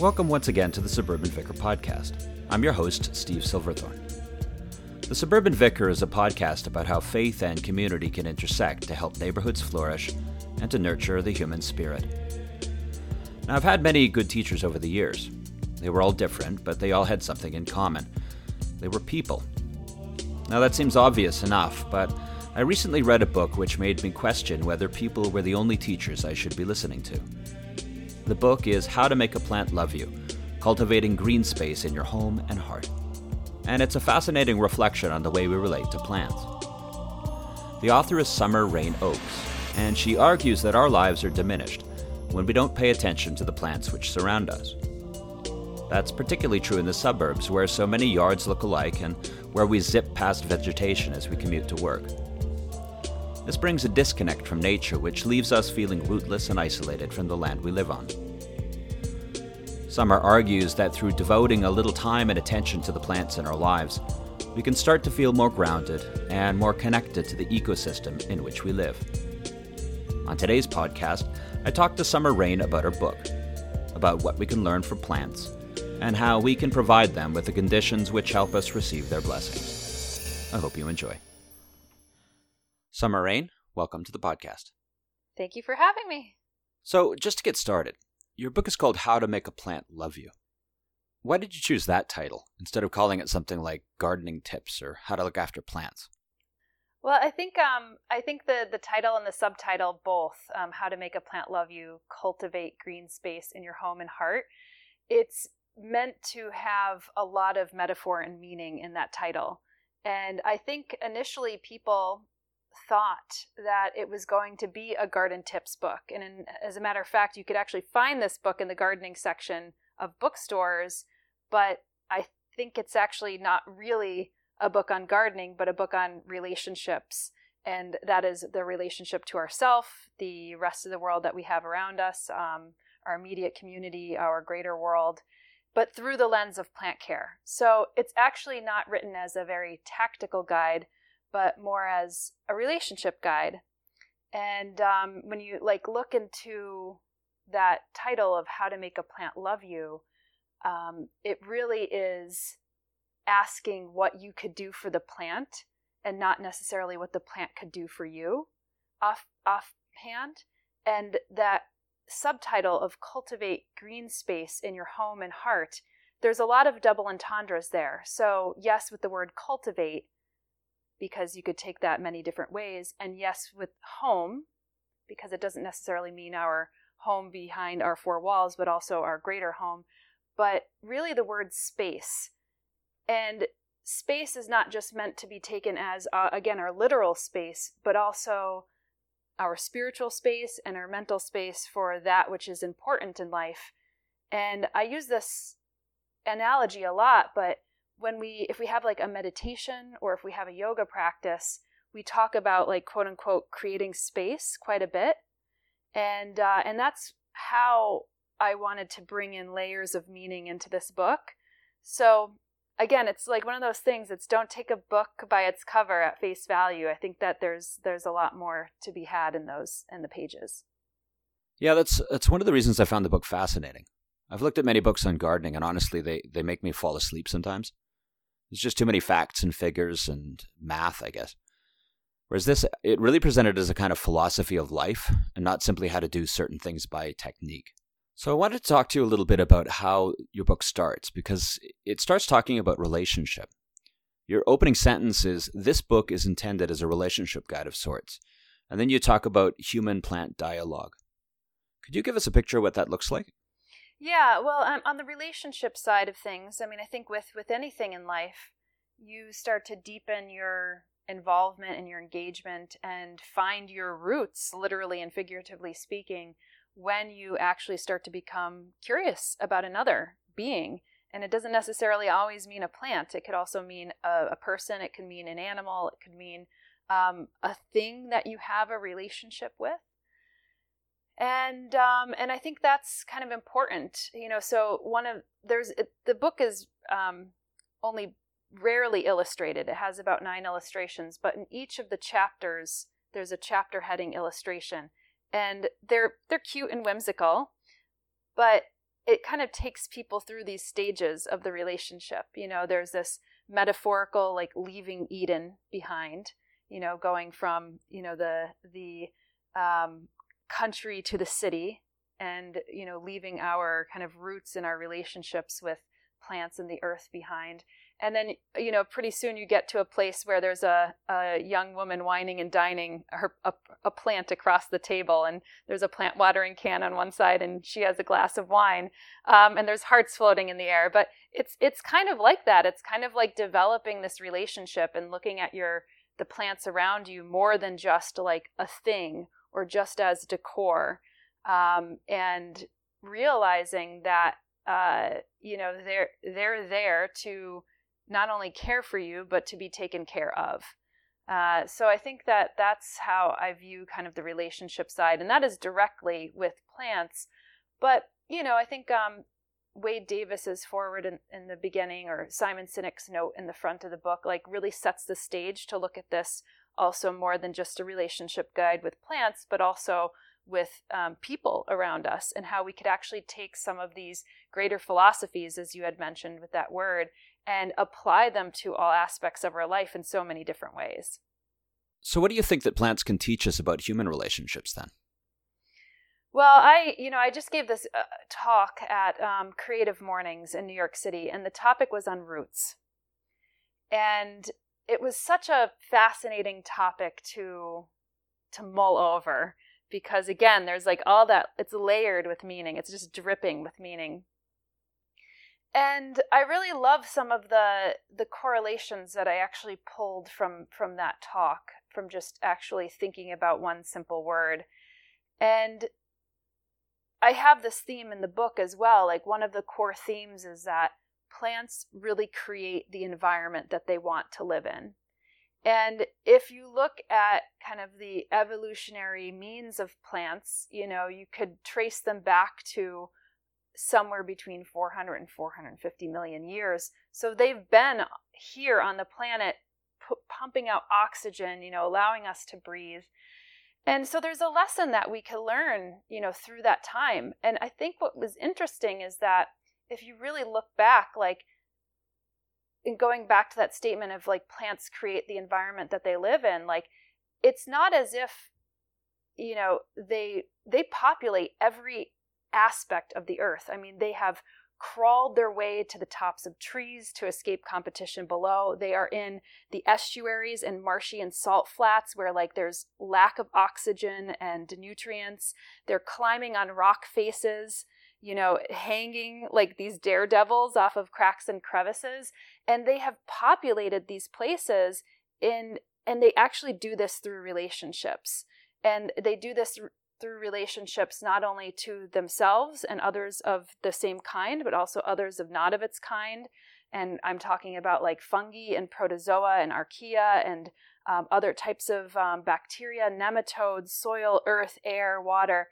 Welcome once again to the Suburban Vicar podcast. I'm your host, Steve Silverthorne. The Suburban Vicar is a podcast about how faith and community can intersect to help neighborhoods flourish and to nurture the human spirit. Now, I've had many good teachers over the years. They were all different, but they all had something in common. They were people. Now, that seems obvious enough, but I recently read a book which made me question whether people were the only teachers I should be listening to. The book is How to Make a Plant Love You Cultivating Green Space in Your Home and Heart. And it's a fascinating reflection on the way we relate to plants. The author is Summer Rayne Oakes, and she argues that our lives are diminished when we don't pay attention to the plants which surround us. That's particularly true in the suburbs, where so many yards look alike and where we zip past vegetation as we commute to work. This brings a disconnect from nature, which leaves us feeling rootless and isolated from the land we live on. Summer argues that through devoting a little time and attention to the plants in our lives, we can start to feel more grounded and more connected to the ecosystem in which we live. On today's podcast, I talked to Summer Rayne about her book, about what we can learn from plants, and how we can provide them with the conditions which help us receive their blessings. I hope you enjoy. Summer Rayne, welcome to the podcast. Thank you for having me. So, just to get started, your book is called How to Make a Plant Love You. Why did you choose that title instead of calling it something like Gardening Tips or How to Look After Plants? Well, I think um, I think the the title and the subtitle both, um, "How to Make a Plant Love You: Cultivate Green Space in Your Home and Heart." It's meant to have a lot of metaphor and meaning in that title, and I think initially people thought that it was going to be a garden tips book. And in, as a matter of fact, you could actually find this book in the gardening section of bookstores, but I think it's actually not really a book on gardening, but a book on relationships. And that is the relationship to ourself, the rest of the world that we have around us, um, our immediate community, our greater world, but through the lens of plant care. So it's actually not written as a very tactical guide but more as a relationship guide. And um, when you like look into that title of how to make a plant love you, um, it really is asking what you could do for the plant and not necessarily what the plant could do for you off offhand. And that subtitle of cultivate green space in your home and heart, there's a lot of double entendres there. So yes, with the word cultivate, because you could take that many different ways. And yes, with home, because it doesn't necessarily mean our home behind our four walls, but also our greater home, but really the word space. And space is not just meant to be taken as, uh, again, our literal space, but also our spiritual space and our mental space for that which is important in life. And I use this analogy a lot, but when we if we have like a meditation or if we have a yoga practice we talk about like quote unquote creating space quite a bit. And uh, and that's how i wanted to bring in layers of meaning into this book. So again it's like one of those things it's don't take a book by its cover at face value. I think that there's there's a lot more to be had in those in the pages. Yeah that's that's one of the reasons i found the book fascinating. I've looked at many books on gardening and honestly they they make me fall asleep sometimes there's just too many facts and figures and math, I guess. Whereas this, it really presented as a kind of philosophy of life and not simply how to do certain things by technique. So I wanted to talk to you a little bit about how your book starts because it starts talking about relationship. Your opening sentence is This book is intended as a relationship guide of sorts. And then you talk about human plant dialogue. Could you give us a picture of what that looks like? Yeah, well, um, on the relationship side of things, I mean, I think with with anything in life, you start to deepen your involvement and your engagement and find your roots, literally and figuratively speaking, when you actually start to become curious about another being. And it doesn't necessarily always mean a plant. It could also mean a, a person. It could mean an animal. It could mean um, a thing that you have a relationship with and um, and I think that's kind of important, you know. So one of there's it, the book is um, only rarely illustrated. It has about nine illustrations, but in each of the chapters there's a chapter heading illustration, and they're they're cute and whimsical, but it kind of takes people through these stages of the relationship. You know, there's this metaphorical like leaving Eden behind, you know, going from, you know, the the um, country to the city and, you know, leaving our kind of roots and our relationships with plants and the earth behind. And then you know pretty soon you get to a place where there's a, a young woman wining and dining her a, a, plant across the table and there's a plant watering can on one side and she has a glass of wine um, and there's hearts floating in the air. But it's it's kind of like that. It's kind of like developing this relationship and looking at your the plants around you more than just like a thing or just as decor um, and realizing that uh, you know they're they're there to not only care for you, but to be taken care of. Uh, so I think that that's how I view kind of the relationship side, and that is directly with plants. But you know, I think um, Wade Davis's foreword in, in the beginning, or Simon Sinek's note in the front of the book, like really sets the stage to look at this also more than just a relationship guide with plants, but also with um, people around us and how we could actually take some of these greater philosophies, as you had mentioned with that word, and apply them to all aspects of our life in so many different ways. So, what do you think that plants can teach us about human relationships then? Well, I, you know, I just gave this uh, talk at um, Creative Mornings in New York City, and the topic was on roots. And it was such a fascinating topic to to mull over because again, there's like all that it's layered with meaning. It's just dripping with meaning and I really love some of the the correlations that I actually pulled from from that talk from just actually thinking about one simple word. And I have this theme in the book as well. Like one of the core themes is that plants really create the environment that they want to live in. And if you look at kind of the evolutionary means of plants, you know, you could trace them back to somewhere between 400 and 450 million years. So they've been here on the planet p- pumping out oxygen, you know, allowing us to breathe. And so there's a lesson that we can learn, you know, through that time. And I think what was interesting is that if you really look back, like, in going back to that statement of like plants create the environment that they live in, like, it's not as if, you know, they they populate every aspect of the earth. I mean, they have crawled their way to the tops of trees to escape competition below. They are in the estuaries and marshy and salt flats where like there's lack of oxygen and nutrients. They're climbing on rock faces, you know, hanging like these daredevils off of cracks and crevices, and they have populated these places in and they actually do this through relationships. And they do this through relationships not only to themselves and others of the same kind, but also others of not of its kind. And I'm talking about like fungi and protozoa and archaea and um, other types of um, bacteria, nematodes, soil, earth, air, water.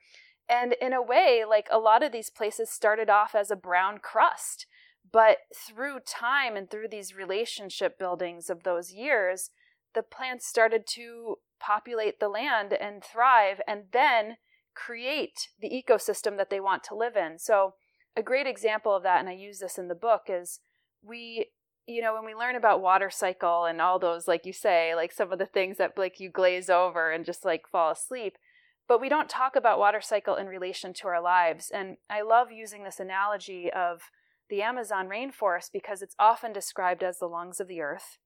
And in a way, like a lot of these places started off as a brown crust. But through time and through these relationship buildings of those years, the plants started to populate the land and thrive and then create the ecosystem that they want to live in. So, a great example of that, and I use this in the book, is we, you know, when we learn about water cycle and all those, like you say, like some of the things that like you glaze over and just like fall asleep, but we don't talk about water cycle in relation to our lives. And I love using this analogy of the Amazon rainforest because it's often described as the lungs of the earth.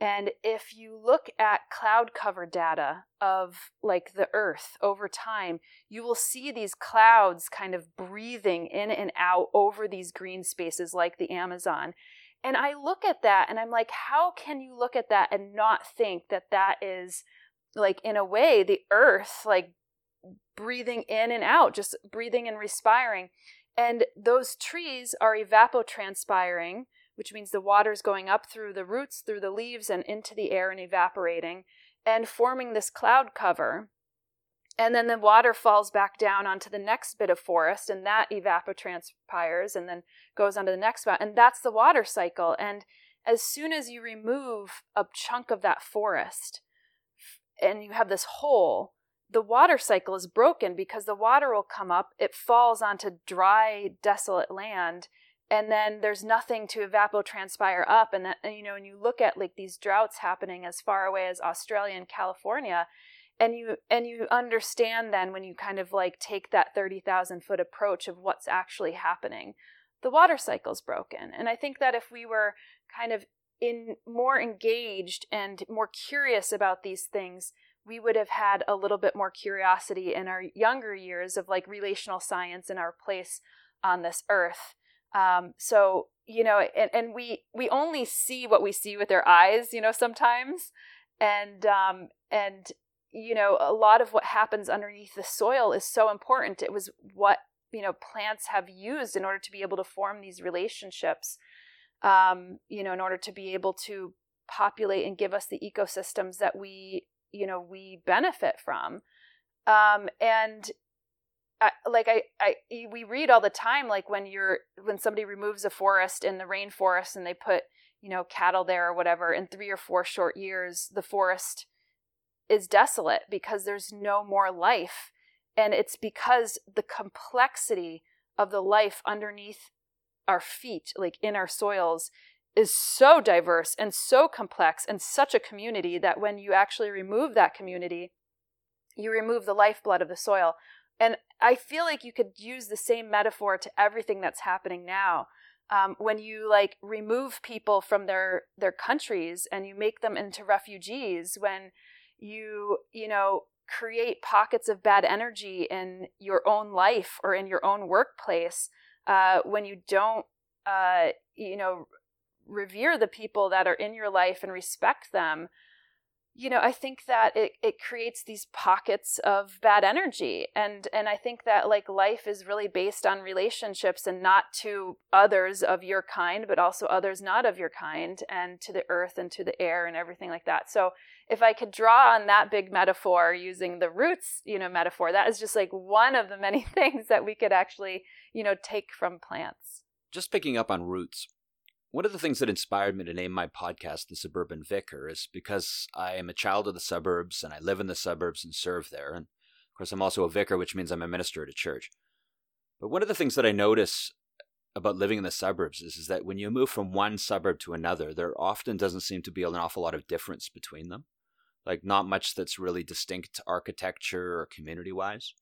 And if you look at cloud cover data of like the earth over time, you will see these clouds kind of breathing in and out over these green spaces like the Amazon. And I look at that and I'm like, how can you look at that and not think that that is like, in a way, the earth, like breathing in and out, just breathing and respiring. And those trees are evapotranspiring which means the water's going up through the roots, through the leaves, and into the air and evaporating, and forming this cloud cover. And then the water falls back down onto the next bit of forest, and that evapotranspires and then goes onto the next spot. And that's the water cycle. And as soon as you remove a chunk of that forest and you have this hole, the water cycle is broken because the water will come up, it falls onto dry, desolate land, and then there's nothing to evapotranspire up. And that, and, you know, and you look at like these droughts happening as far away as Australia and California, and you and you understand then when you kind of like take that 30,000 foot approach of what's actually happening. The water cycle's broken. And I think that if we were kind of in more engaged and more curious about these things, we would have had a little bit more curiosity in our younger years of like relational science and our place on this earth. Um, so you know, and, and we we only see what we see with our eyes, you know, sometimes, and um, and you know, a lot of what happens underneath the soil is so important. It was what you know plants have used in order to be able to form these relationships. Um, you know, in order to be able to populate and give us the ecosystems that we you know we benefit from um, and I, like I, I we read all the time like when you're when somebody removes a forest in the rainforest and they put you know cattle there or whatever in three or four short years the forest is desolate because there's no more life. And it's because the complexity of the life underneath our feet like in our soils is so diverse and so complex and such a community that when you actually remove that community, you remove the lifeblood of the soil. And I feel like you could use the same metaphor to everything that's happening now. Um, when you like remove people from their their countries and you make them into refugees, when you you know create pockets of bad energy in your own life or in your own workplace, uh, when you don't uh, you know revere the people that are in your life and respect them you know i think that it, it creates these pockets of bad energy. And and i think that like life is really based on relationships and not to others of your kind but also others not of your kind and to the earth and to the air and everything like that. So if i could draw on that big metaphor using the roots you know metaphor that is just like one of the many things that we could actually you know take from plants. Just picking up on roots one of the things that inspired me to name my podcast The Suburban Vicar is because I am a child of the suburbs and I live in the suburbs and serve there. And of course, I'm also a vicar, which means I'm a minister at a church. But one of the things that I notice about living in the suburbs is, is that when you move from one suburb to another, there often doesn't seem to be an awful lot of difference between them. Like, not much that's really distinct architecture or community wise.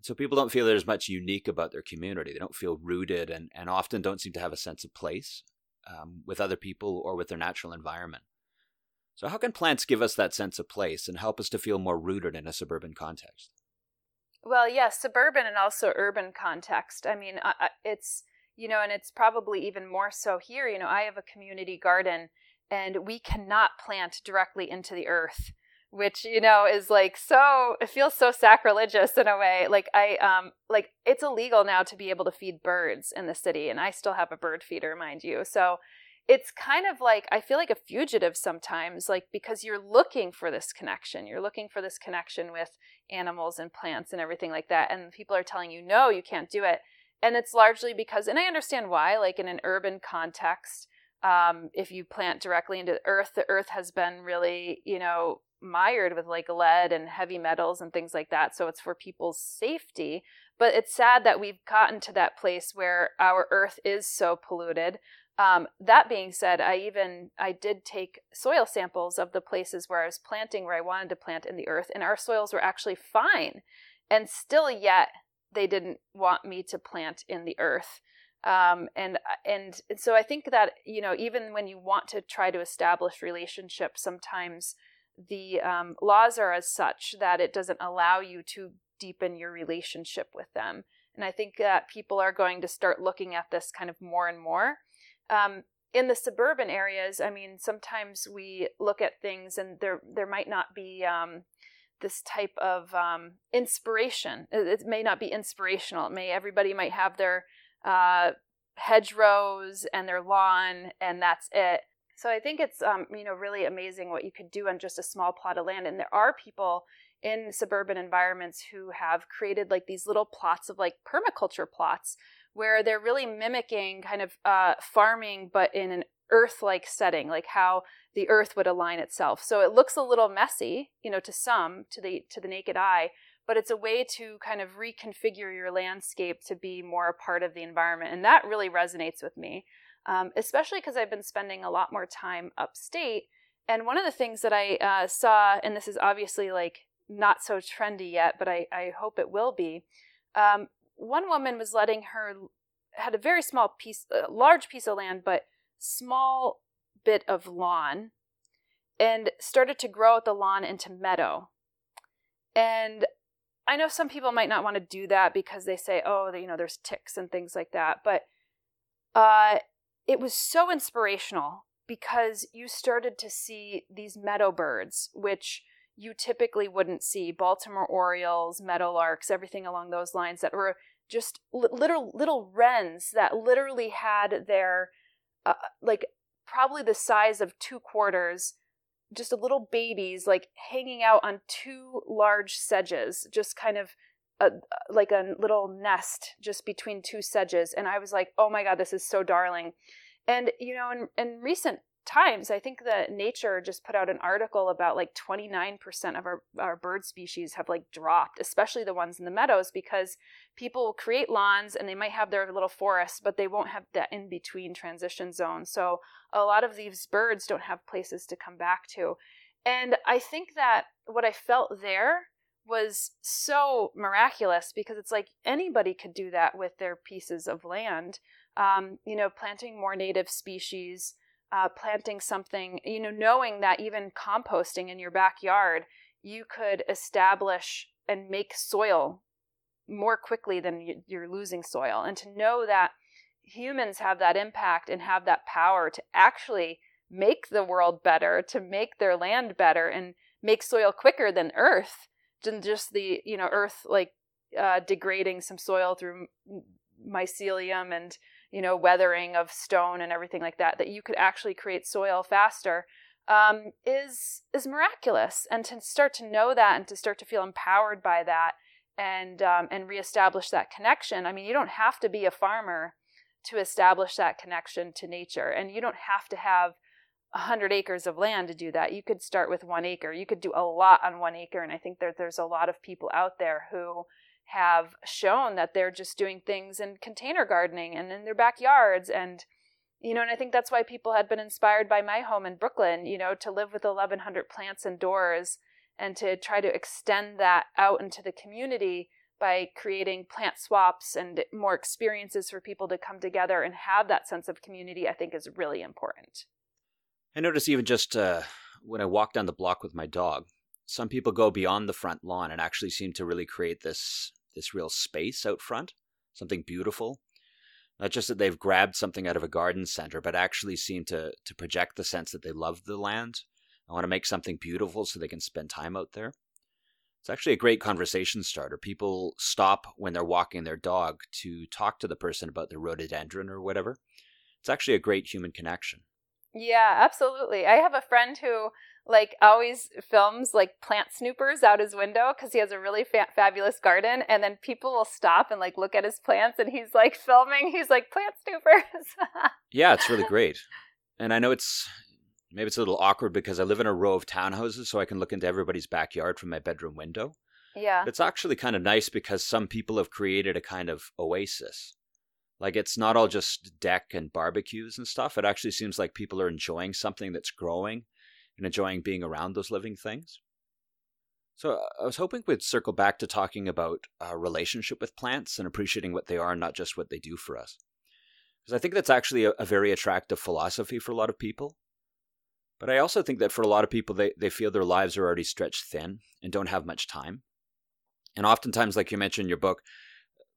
So people don't feel there's much unique about their community. They don't feel rooted and, and often don't seem to have a sense of place um, with other people or with their natural environment. So, how can plants give us that sense of place and help us to feel more rooted in a suburban context? Well, yes, suburban and also urban context. I mean, it's, you know, and it's probably even more so here. You know, I have a community garden and we cannot plant directly into the earth which you know is like so it feels so sacrilegious in a way like i um like it's illegal now to be able to feed birds in the city and i still have a bird feeder mind you so it's kind of like i feel like a fugitive sometimes like because you're looking for this connection you're looking for this connection with animals and plants and everything like that and people are telling you no you can't do it and it's largely because and i understand why like in an urban context um, if you plant directly into the earth the earth has been really you know mired with like lead and heavy metals and things like that. So it's for people's safety. But it's sad that we've gotten to that place where our earth is so polluted. Um, that being said, I even I did take soil samples of the places where I was planting where I wanted to plant in the earth, and our soils were actually fine. And still, yet they didn't want me to plant in the earth. Um, and and so I think that you know even when you want to try to establish relationships, sometimes the um, laws are as such that it doesn't allow you to deepen your relationship with them. And I think that people are going to start looking at this kind of more and more. Um, in the suburban areas, I mean, sometimes we look at things and there there might not be um, this type of um, inspiration. It, it, may not be inspirational. It may everybody might have their uh, hedgerows and their lawn, and that's it. So I think it's um, you know really amazing what you could do on just a small plot of land. And there are people in suburban environments who have created like these little plots of like permaculture plots where they're really mimicking kind of uh, farming, but in an earth-like setting, like how the earth would align itself. So it looks a little messy, you know, to some, to the to the naked eye, but it's a way to kind of reconfigure your landscape to be more a part of the environment, and that really resonates with me, um, especially because I've been spending a lot more time upstate. And one of the things that I uh, saw, and this is obviously like not so trendy yet, but I, I hope it will be. Um, one woman was letting her had a very small piece, a large piece of land, but small bit of lawn, and started to grow out the lawn into meadow. And I know some people might not want to do that because they say, oh, you know, there's ticks and things like that. But uh, it was so inspirational because you started to see these meadow birds, which you typically wouldn't see Baltimore Orioles, meadowlarks, everything along those lines that were just little little wrens that literally had their uh, like probably the size of two quarters just a little babies like hanging out on two large sedges just kind of a, like a little nest just between two sedges and i was like oh my god this is so darling. And you know in, in recent times i think that nature just put out an article about like 29% of our, our bird species have like dropped especially the ones in the meadows because people create lawns and they might have their little forests but they won't have that in between transition zone. So a lot of these birds don't have places to come back to. And i think that what i felt there was so miraculous because it's like anybody could do that with their pieces of land um, you know planting more native species uh, planting something, you know, knowing that even composting in your backyard, you could establish and make soil more quickly than you're losing soil. And to know that humans have that impact and have that power to actually make the world better, to make their land better, and make soil quicker than Earth, than just the, you know, Earth like uh, degrading some soil through mycelium and you know, weathering of stone and everything like that, that you could actually create soil faster, um, is is miraculous. And to start to know that and to start to feel empowered by that and um, and reestablish that connection. I mean, you don't have to be a farmer to establish that connection to nature, and you don't have to have 100 acres of land to do that. You could start with one acre. You could do a lot on one acre. And I think that there's a lot of people out there who have shown that they're just doing things in container gardening and in their backyards and you know and i think that's why people had been inspired by my home in brooklyn you know to live with 1100 plants indoors and to try to extend that out into the community by creating plant swaps and more experiences for people to come together and have that sense of community i think is really important i notice even just uh, when i walk down the block with my dog some people go beyond the front lawn and actually seem to really create this this real space out front, something beautiful. Not just that they've grabbed something out of a garden center, but actually seem to to project the sense that they love the land. I want to make something beautiful so they can spend time out there. It's actually a great conversation starter. People stop when they're walking their dog to talk to the person about their rhododendron or whatever. It's actually a great human connection. Yeah, absolutely. I have a friend who like always films like plant snoopers out his window because he has a really fa- fabulous garden and then people will stop and like look at his plants and he's like filming he's like plant snoopers. Yeah it's really great. And i know it's maybe it's a little awkward because i live in a row of townhouses so i can look into everybody's backyard from my bedroom window. Yeah. It's actually kind of nice because some people have created a kind of oasis like it's not all just deck and barbecues and stuff it actually seems like people are enjoying something that's growing and enjoying being around those living things. So uh, I was hoping we'd circle back to talking about relationship with plants and appreciating what they are, and not just what they do for us. Because I think that's actually a, a, very attractive philosophy for a lot of people. But I also think that for a lot of people, they, they feel their lives are already stretched thin and don't have much time. And oftentimes, like you mentioned in your book,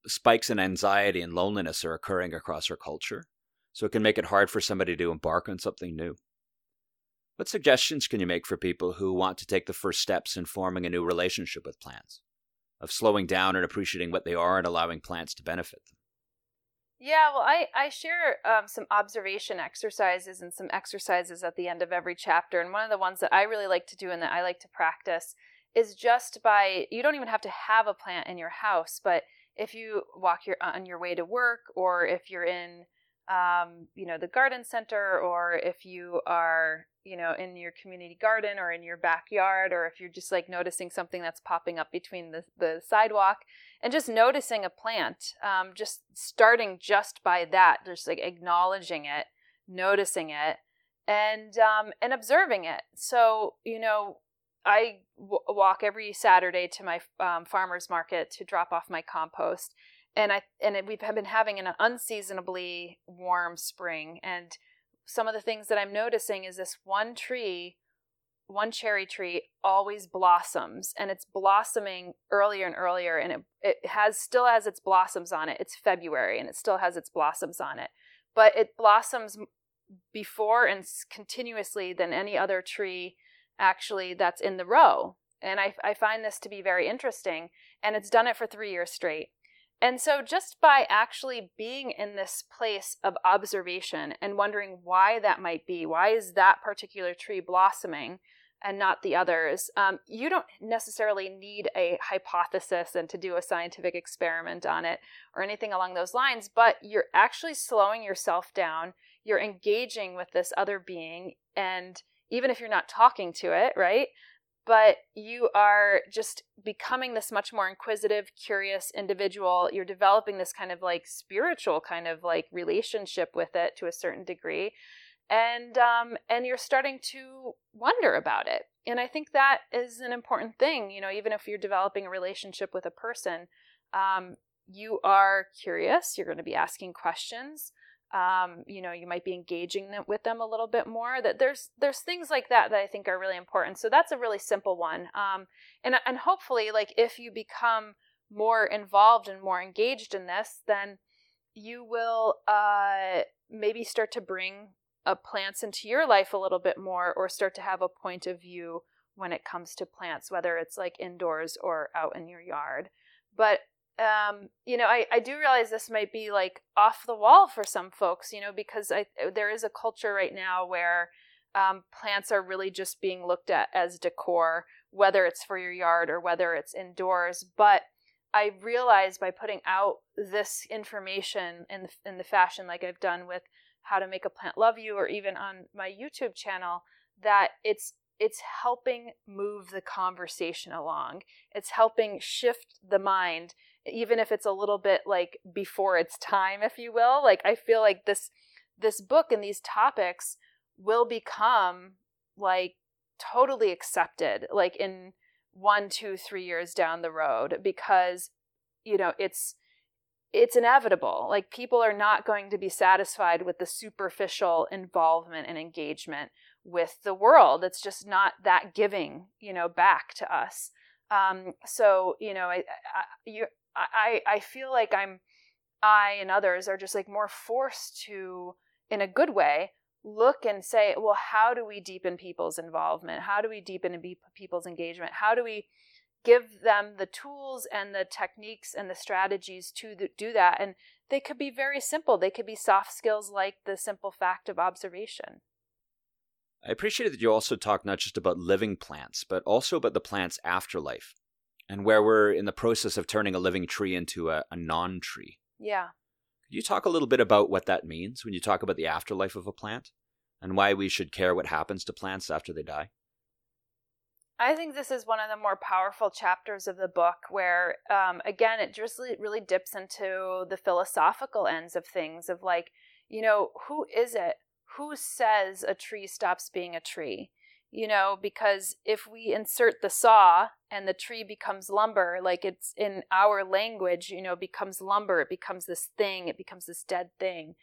spikes in anxiety and loneliness are occurring across our culture. So it can make it hard for somebody to embark on something new. What suggestions can you make for people who want to take the first steps in forming a new relationship with plants? Of slowing down and appreciating what they are and allowing plants to benefit them? Yeah, well, I, I share um, some observation exercises and some exercises at the end of every chapter. And one of the ones that I really like to do and that I like to practice is just by, you don't even have to have a plant in your house, but if you walk your, on your way to work or if you're in um, you know, the garden center, or if you are, you know, in your community garden or in your backyard, or if you're just like noticing something that's popping up between the, the sidewalk and just noticing a plant, um, just starting just by that, just like acknowledging it, noticing it, and um, and observing it. So you know, I w- walk every Saturday to my um, farmers market to drop off my compost, and I and it, we've been having an unseasonably warm spring, and some of the things that I'm noticing is this one tree, one cherry tree, always blossoms, and it's blossoming earlier and earlier, and it it has still has its blossoms on it. It's February, and it still has its blossoms on it, but it blossoms before and continuously than any other tree actually that's in the row. And I, I find this to be very interesting. And it's done it for three years straight. And so, just by actually being in this place of observation and wondering why that might be, why is that particular tree blossoming and not the others, um, you don't necessarily need a hypothesis and to do a scientific experiment on it or anything along those lines, but you're actually slowing yourself down. You're engaging with this other being, and even if you're not talking to it, right? but you are just becoming this much more inquisitive, curious individual. You're developing this kind of like spiritual kind of like relationship with it to a certain degree. And um, and you're starting to wonder about it. And I think that is an important thing. You know, even if you're developing a relationship with a person, um, you are curious. You're going to be asking questions um, you know you might be engaging with them a little bit more that there's there's things like that that i think are really important. So that's a really simple one. Um, and and hopefully like if you become more involved and more engaged in this then you will uh, maybe start to bring uh, plants into your life a little bit more or start to have a point of view when it comes to plants whether it's like indoors or out in your yard. But um, you know, I, I do realize this might be like off the wall for some folks, you know, because I, there is a culture right now where um, plants are really just being looked at as decor, whether it's for your yard or whether it's indoors. But I realize by putting out this information in the, in the fashion like I've done with how to make a plant love you or even on my YouTube channel that it's it's helping move the conversation along. It's helping shift the mind even if it's a little bit like before its time if you will like i feel like this this book and these topics will become like totally accepted like in one two three years down the road because you know it's it's inevitable. Like people are not going to be satisfied with the superficial involvement and engagement with the world. It's just not that giving you know back to us. Um, so you know I, I, you I I feel like I'm I and others are just like more forced to in a good way look and say, well, how do we deepen people's involvement? How do we deepen people's engagement? How do we give them the tools and the techniques and the strategies to do that? And they could be very simple. They could be soft skills like the simple fact of observation. I appreciate that you also talk not just about living plants, but also about the plant's afterlife and where we're in the process of turning a living tree into a, a non tree. Yeah. Could you talk a little bit about what that means when you talk about the afterlife of a plant and why we should care what happens to plants after they die? I think this is one of the more powerful chapters of the book where, um, again, it just really dips into the philosophical ends of things of like, you know, who is it? Who says a tree stops being a tree? You know, because if we insert the saw and the tree becomes lumber, like it's in our language, you know, becomes lumber, it becomes this thing, it becomes this dead thing.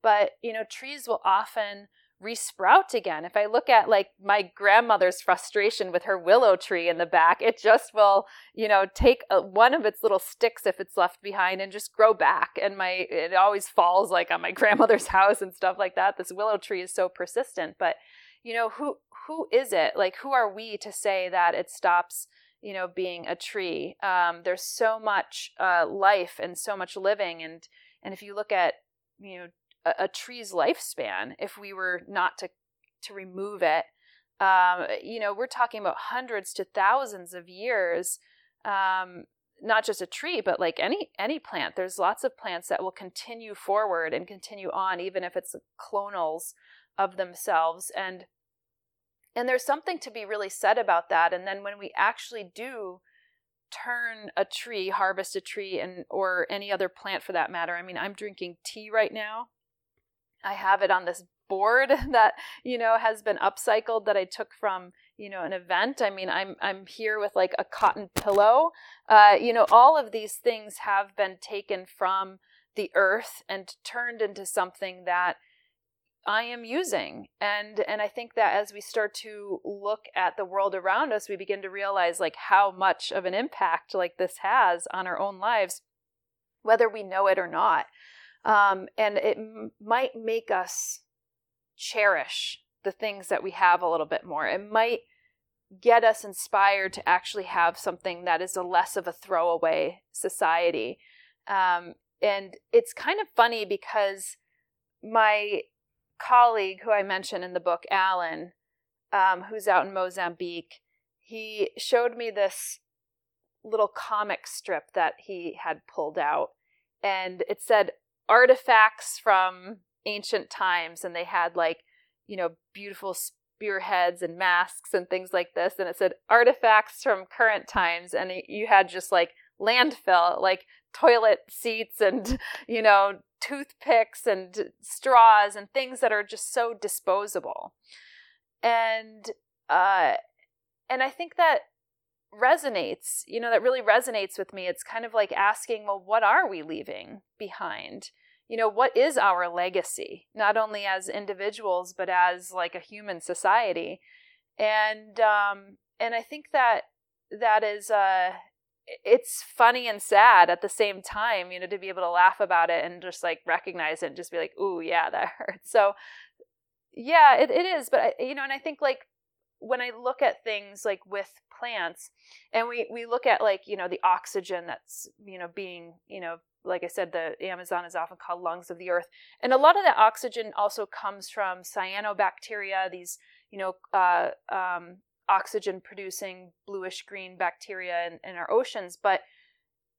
But, you know, trees will often resprout again. If I look at like my grandmother's frustration with her willow tree in the back, it just will, you know, take a, one of its little sticks if it's left behind and just grow back. And my it always falls like on my grandmother's house and stuff like that. This willow tree is so persistent, but you know, who who is it? Like, who are we to say that it stops, you know, being a tree? Um, there's so much uh, life and so much living, and and if you look at, you know, a, a tree's lifespan, if we were not to to remove it, um, you know, we're talking about hundreds to thousands of years. Um, not just a tree but like any any plant there's lots of plants that will continue forward and continue on even if it's clonals of themselves and and there's something to be really said about that and then when we actually do turn a tree harvest a tree and or any other plant for that matter i mean i'm drinking tea right now. I have it on this board that you know has been upcycled that i took from you know an event. I mean i'm i'm here with like a cotton pillow. Uh, you know all of these things have been taken from the earth and turned into something that i am using and and i think that as we start to look at the world around us we begin to realize like how much of an impact like this has on our own lives whether we know it or not um, and it m- might make us cherish the things that we have a little bit more. It might get us inspired to actually have something that is a less of a throwaway society. Um, and it's kind of funny because my colleague, who I mentioned in the book, Alan, um, who's out in Mozambique, he showed me this little comic strip that he had pulled out. And it said artifacts from ancient times and they had like, you know, beautiful spearheads and masks and things like this. And it said artifacts from current times. And you had just like landfill, like toilet seats and, you know, toothpicks and straws and things that are just so disposable. And, uh, and I think that resonates, you know, that really resonates with me. It's kind of like asking, well, what are we leaving behind? you know what is our legacy not only as individuals but as like a human society and um and i think that that is uh it's funny and sad at the same time you know to be able to laugh about it and just like recognize it and just be like ooh yeah that hurts so yeah it, it is but I, you know and i think like when i look at things like with plants and we we look at like you know the oxygen that's you know being you know like I said, the Amazon is often called lungs of the earth. And a lot of that oxygen also comes from cyanobacteria, these, you know, uh, um, oxygen producing bluish green bacteria in, in our oceans. But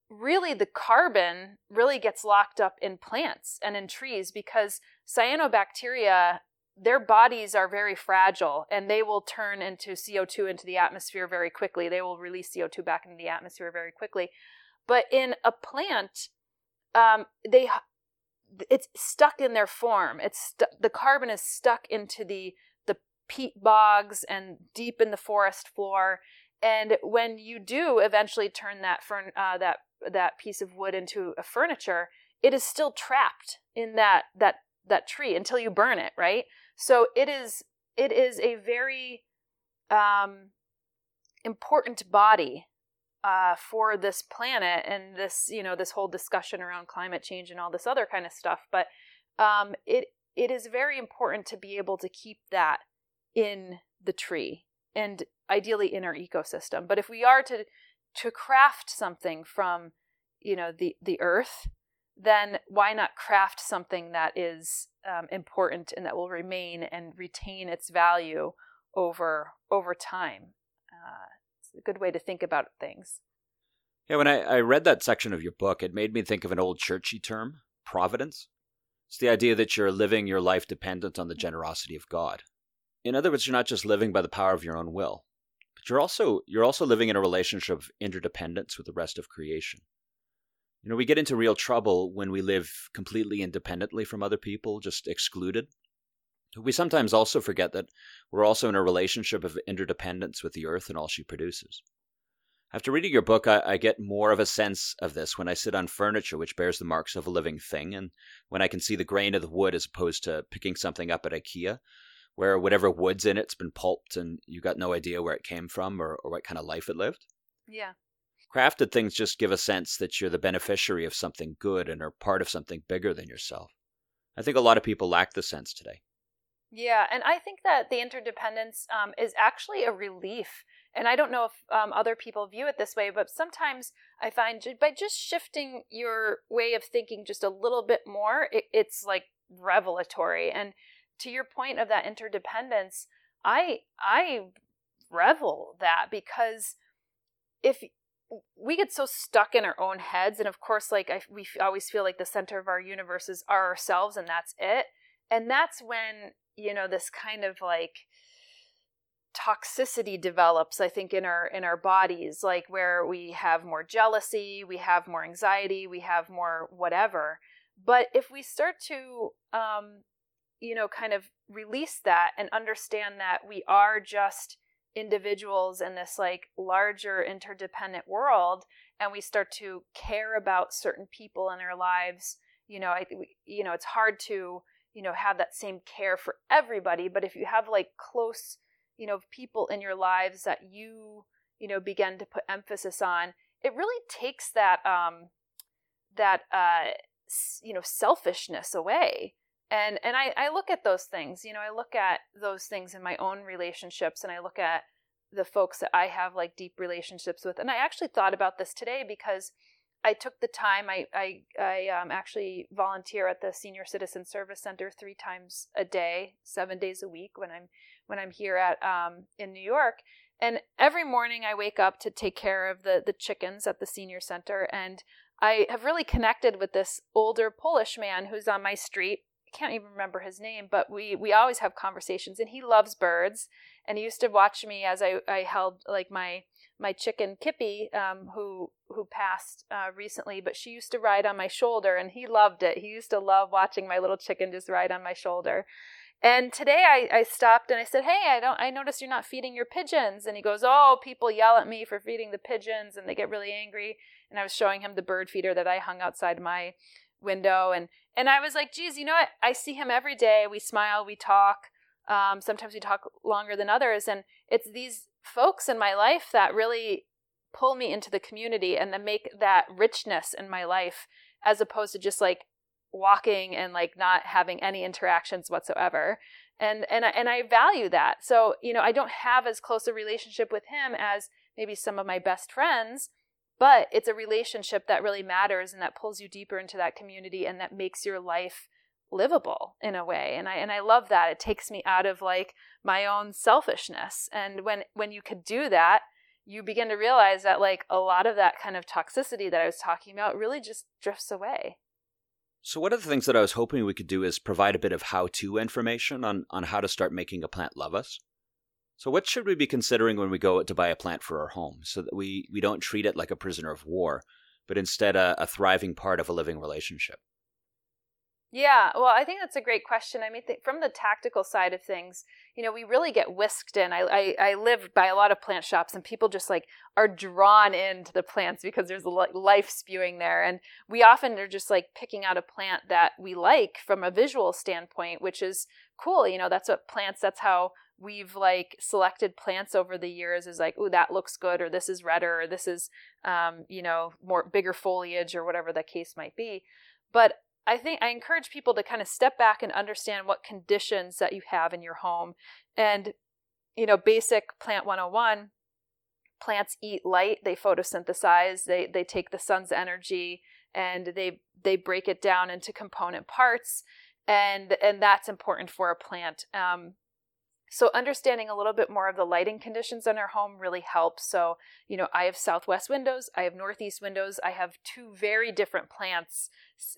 really, the carbon really gets locked up in plants and in trees because cyanobacteria their bodies are very fragile and they will turn into CO2 into the atmosphere very quickly. They will release CO2 back into the atmosphere very quickly. But in a plant, um, they it's stuck in their form. It's the carbon is stuck into the peat bogs and deep in the forest floor. And when you do eventually turn that fern uh, that that piece of wood into a furniture, it is still trapped in that that that tree until you burn it, right? So it is it is a very um, important body uh, for this planet and this you know this whole discussion around climate change and all this other kind of stuff but um, it it is very important to be able to keep that in the tree and ideally in our ecosystem but if we are to to craft something from you know the the earth then why not craft something that is um, important and that will remain and retain its value over over time uh, it's a good way to think about things. Yeah, when I, I read that section of your book, it made me think of an old churchy term, providence. It's the idea that you're living your life dependent on the generosity of God. In other words, you're not just living by the power of your own will, but you're also you're also living in a relationship of interdependence with the rest of creation. You know, we get into real trouble when we live completely independently from other people, just excluded. We sometimes also forget that we're also in a relationship of interdependence with the earth and all she produces. After reading your book, I, I, get more of a sense of this when I sit on furniture which bears the marks of a living thing, and when I can see the grain of the wood as opposed to picking something up at IKEA, where whatever wood's in it's been pulped and you got no idea where it came from or, or what kind of life it lived. Yeah. Crafted things just give a sense that you're the beneficiary of something good and are part of something bigger than yourself. I think a lot of people lack the sense today. Yeah, and I think that the interdependence um, is actually a relief. And I don't know if um, other people view it this way, but sometimes I find by just shifting your way of thinking just a little bit more, it, it's like revelatory. And to your point of that interdependence, I I revel that because if we get so stuck in our own heads and of course like I, we always feel like the center of our universes are ourselves and that's it. And that's when you know this kind of like toxicity develops i think in our in our bodies like where we have more jealousy we have more anxiety we have more whatever. But if we start to um you know kind of release that and understand that we are just individuals in this like larger interdependent world and we start to care about certain people in our lives. You know i you know it's hard to you know have that same care for everybody but if you have like close you know people in your lives that you you know begin to put emphasis on it really takes that um that uh you know selfishness away and and I, I look at those things you know i look at those things in my own relationships and i look at the folks that i have like deep relationships with and i actually thought about this today because I took the time. I I, I um, actually volunteer at the Senior Citizen Service Center three times a day, seven days a week when I'm when I'm here at um, in New York. And every morning I wake up to take care of the the chickens at the senior center, and I have really connected with this older Polish man who's on my street. I can't even remember his name, but we we always have conversations, and he loves birds. And he used to watch me as I I held like my my chicken Kippy, um, who who passed uh, recently, but she used to ride on my shoulder, and he loved it. He used to love watching my little chicken just ride on my shoulder. And today I, I stopped and I said, "Hey, I don't. I noticed you're not feeding your pigeons." And he goes, "Oh, people yell at me for feeding the pigeons, and they get really angry." And I was showing him the bird feeder that I hung outside my window, and and I was like, "Geez, you know what? I see him every day. We smile, we talk." Um, sometimes we talk longer than others, and it's these folks in my life that really pull me into the community and then make that richness in my life as opposed to just like walking and like not having any interactions whatsoever and and I, and I value that so you know I don't have as close a relationship with him as maybe some of my best friends but it's a relationship that really matters and that pulls you deeper into that community and that makes your life livable in a way. And i and i love that. It takes me out of like my own selfishness. And when when you could do that you begin to realize that like a lot of that kind of toxicity that i was talking about really just drifts away. So one of the things that i was hoping we could do is provide a bit of how-to information on on how to start making a plant love us so what should we be considering when we go to buy a plant for our home so that we we don't treat it like a prisoner of war but instead a, a thriving part of a living relationship yeah, well, I think that's a great question. I mean, th- from the tactical side of things, you know, we really get whisked in. I, I, I live by a lot of plant shops, and people just like are drawn into the plants because there's a life spewing there. And we often are just like picking out a plant that we like from a visual standpoint, which is cool. You know, that's what plants. That's how we've like selected plants over the years. Is like, oh, that looks good, or this is redder, or this is, um, you know, more bigger foliage, or whatever the case might be. But I think I encourage people to kind of step back and understand what conditions that you have in your home. And, you know, basic plant 101 plants eat light, they photosynthesize, they, they take the sun's energy and they they break it down into component parts and and that's important for a plant um, so understanding a little bit more of the lighting conditions in our home really helps. So, you know, I have southwest windows, I have northeast windows, I have two very different plants,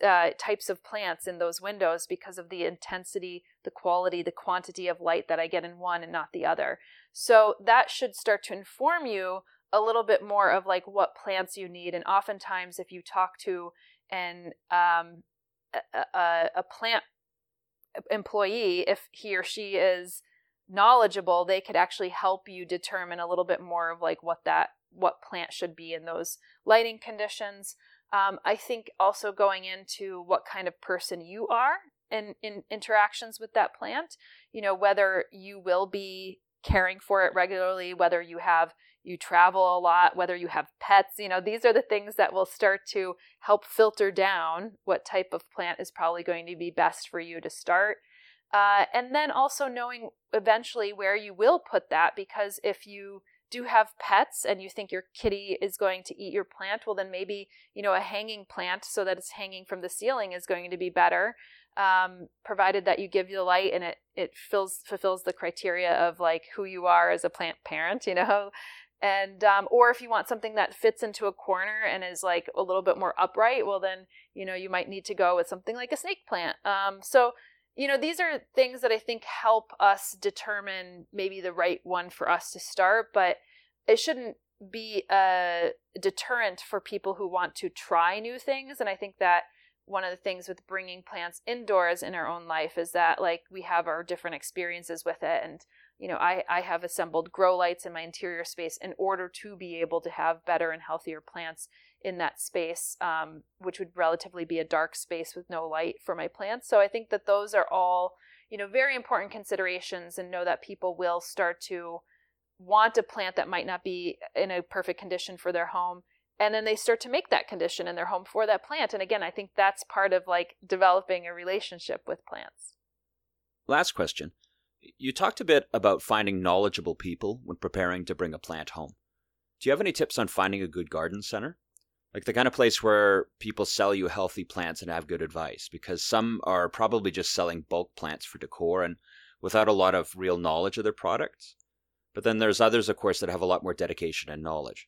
uh, types of plants in those windows because of the intensity, the quality, the quantity of light that I get in one and not the other. So that should start to inform you a little bit more of like what plants you need. And oftentimes, if you talk to an um, a, a, a plant employee, if he or she is knowledgeable, they could actually help you determine a little bit more of like what that what plant should be in those lighting conditions. Um, I think also going into what kind of person you are in, in interactions with that plant, you know, whether you will be caring for it regularly, whether you have you travel a lot, whether you have pets, you know, these are the things that will start to help filter down what type of plant is probably going to be best for you to start. Uh, and then also knowing eventually where you will put that, because if you do have pets and you think your kitty is going to eat your plant, well, then maybe, you know, a hanging plant so that it's hanging from the ceiling is going to be better, um, provided that you give the light and it, it fills, fulfills the criteria of like who you are as a plant parent, you know. and um, or if you want something that fits into a corner and is like a little bit more upright well then you know you might need to go with something like a snake plant um, so you know these are things that i think help us determine maybe the right one for us to start but it shouldn't be a deterrent for people who want to try new things and i think that one of the things with bringing plants indoors in our own life is that like we have our different experiences with it and you know i i have assembled grow lights in my interior space in order to be able to have better and healthier plants in that space um, which would relatively be a dark space with no light for my plants. So i think that those are all you know very important considerations and know that people will start to want a plant that might not be in a perfect condition for their home. And then they start to make that condition in their home for that plant. And again i think that's part of like developing a relationship with plants. Last question. You talked a bit about finding knowledgeable people when preparing to bring a plant home. Do you have any tips on finding a good garden center like the kind of place where people sell you healthy plants and have good advice because some are probably just selling bulk plants for decor and without a lot of real knowledge of their products but then there's others of course that have a lot more dedication and knowledge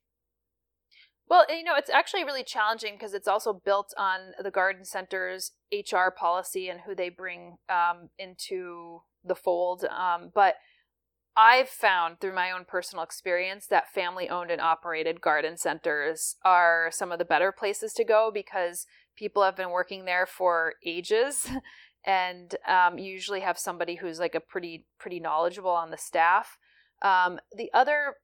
well, you know, it's actually really challenging because it's also built on the garden center's HR policy and who they bring um, into the fold. Um, but I've found through my own personal experience that family owned and operated garden centers are some of the better places to go because people have been working there for ages and um, usually have somebody who's like a pretty pretty knowledgeable on the staff. Um, the other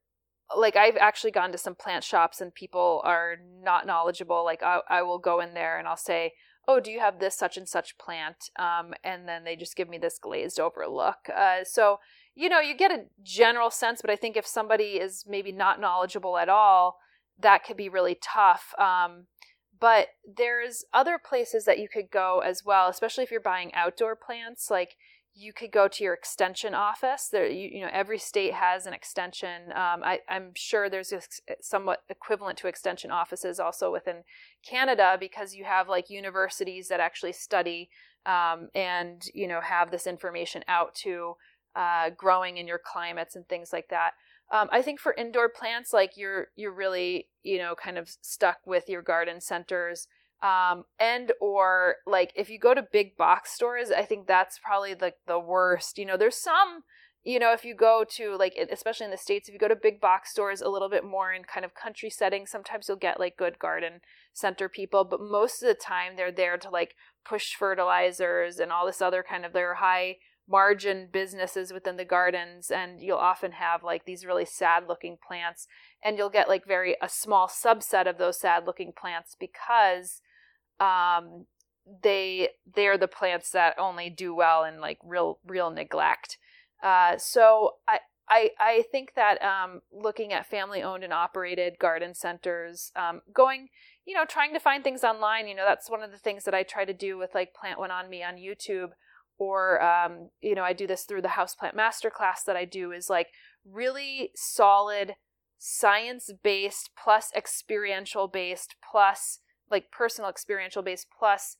like I've actually gone to some plant shops and people are not knowledgeable. Like I, I will go in there and I'll say, "Oh, do you have this such and such plant?" Um, and then they just give me this glazed over look. Uh, so you know, you get a general sense, but I think if somebody is maybe not knowledgeable at all, that could be really tough. Um, but there's other places that you could go as well, especially if you're buying outdoor plants. Like you could go to your extension office. There, you, you know, every state has an extension. Um, I, am sure there's somewhat equivalent to extension offices also within Canada because you have like universities that actually study um, and you know have this information out to uh, growing in your climates and things like that. Um, I think for indoor plants, like you're you're really you know kind of stuck with your garden centers um and or like if you go to big box stores i think that's probably like the, the worst you know there's some you know if you go to like especially in the states if you go to big box stores a little bit more in kind of country settings sometimes you'll get like good garden center people but most of the time they're there to like push fertilizers and all this other kind of their high margin businesses within the gardens and you'll often have like these really sad looking plants and you'll get like very a small subset of those sad looking plants because um, they they're the plants that only do well in like real real neglect. Uh, so I. I, I think that um, looking at family owned and operated garden centers, um, going, you know, trying to find things online, you know, that's one of the things that I try to do with like Plant One on Me on YouTube, or um, you know, I do this through the Houseplant Masterclass that I do is like really solid science based plus experiential based plus like personal experiential based plus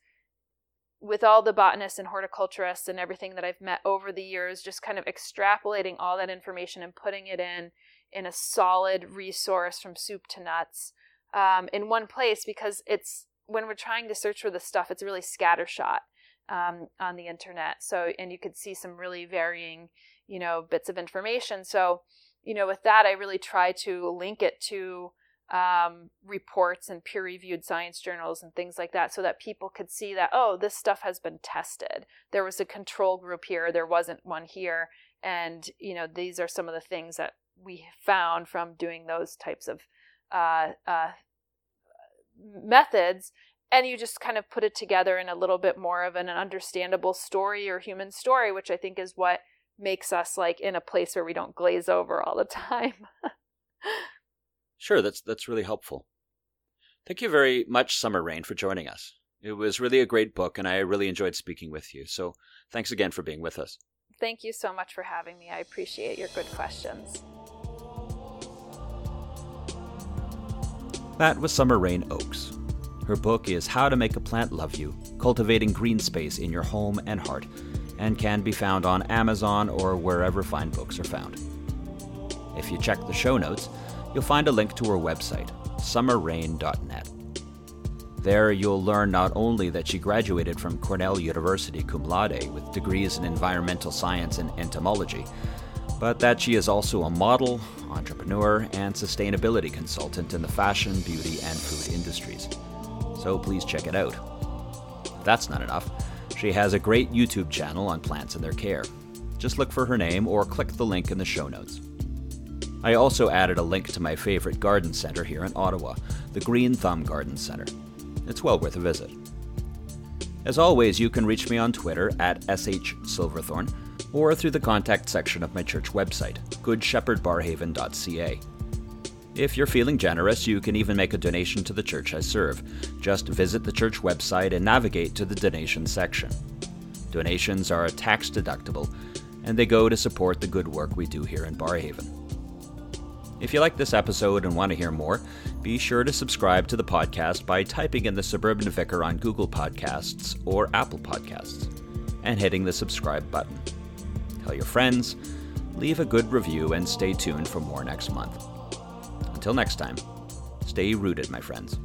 with all the botanists and horticulturists and everything that I've met over the years, just kind of extrapolating all that information and putting it in in a solid resource from soup to nuts um, in one place because it's when we're trying to search for the stuff, it's really scattershot um, on the internet. So, and you could see some really varying, you know, bits of information. So, you know, with that, I really try to link it to um, reports and peer reviewed science journals and things like that so that people could see that, oh, this stuff has been tested. There was a control group here, there wasn't one here. And, you know, these are some of the things that we found from doing those types of uh, uh, methods. And you just kind of put it together in a little bit more of an understandable story or human story, which I think is what makes us like in a place where we don't glaze over all the time. Sure, that's that's really helpful. Thank you very much, Summer Rayne, for joining us. It was really a great book, and I really enjoyed speaking with you. So thanks again for being with us. Thank you so much for having me. I appreciate your good questions. That was Summer Rayne Oakes. Her book is How to Make a Plant Love You Cultivating Green Space in Your Home and Heart, and can be found on Amazon or wherever fine books are found. If you check the show notes, you'll find a link to her website, summerrayne.net. There, you'll learn not only that she graduated from Cornell University cum laude with degrees in environmental science and entomology, but that she is also a model, entrepreneur, and sustainability consultant in the fashion, beauty, and food industries. So please check it out. That's not enough, she has a great YouTube channel on plants and their care. Just look for her name or click the link in the show notes. I also added a link to my favorite garden center here in Ottawa, the Green Thumb Garden Center. It's well worth a visit. As always, you can reach me on Twitter at shsilverthorne or through the contact section of my church website, goodshepherdbarrhaven.ca. If you're feeling generous, you can even make a donation to the church I serve. Just visit the church website and navigate to the donation section. Donations are tax deductible, and they go to support the good work we do here in Barrhaven. If you like this episode and want to hear more, be sure to subscribe to the podcast by typing in the Suburban Vicar on Google Podcasts or Apple Podcasts and hitting the subscribe button. Tell your friends, leave a good review, and stay tuned for more next month. Until next time, stay rooted, my friends.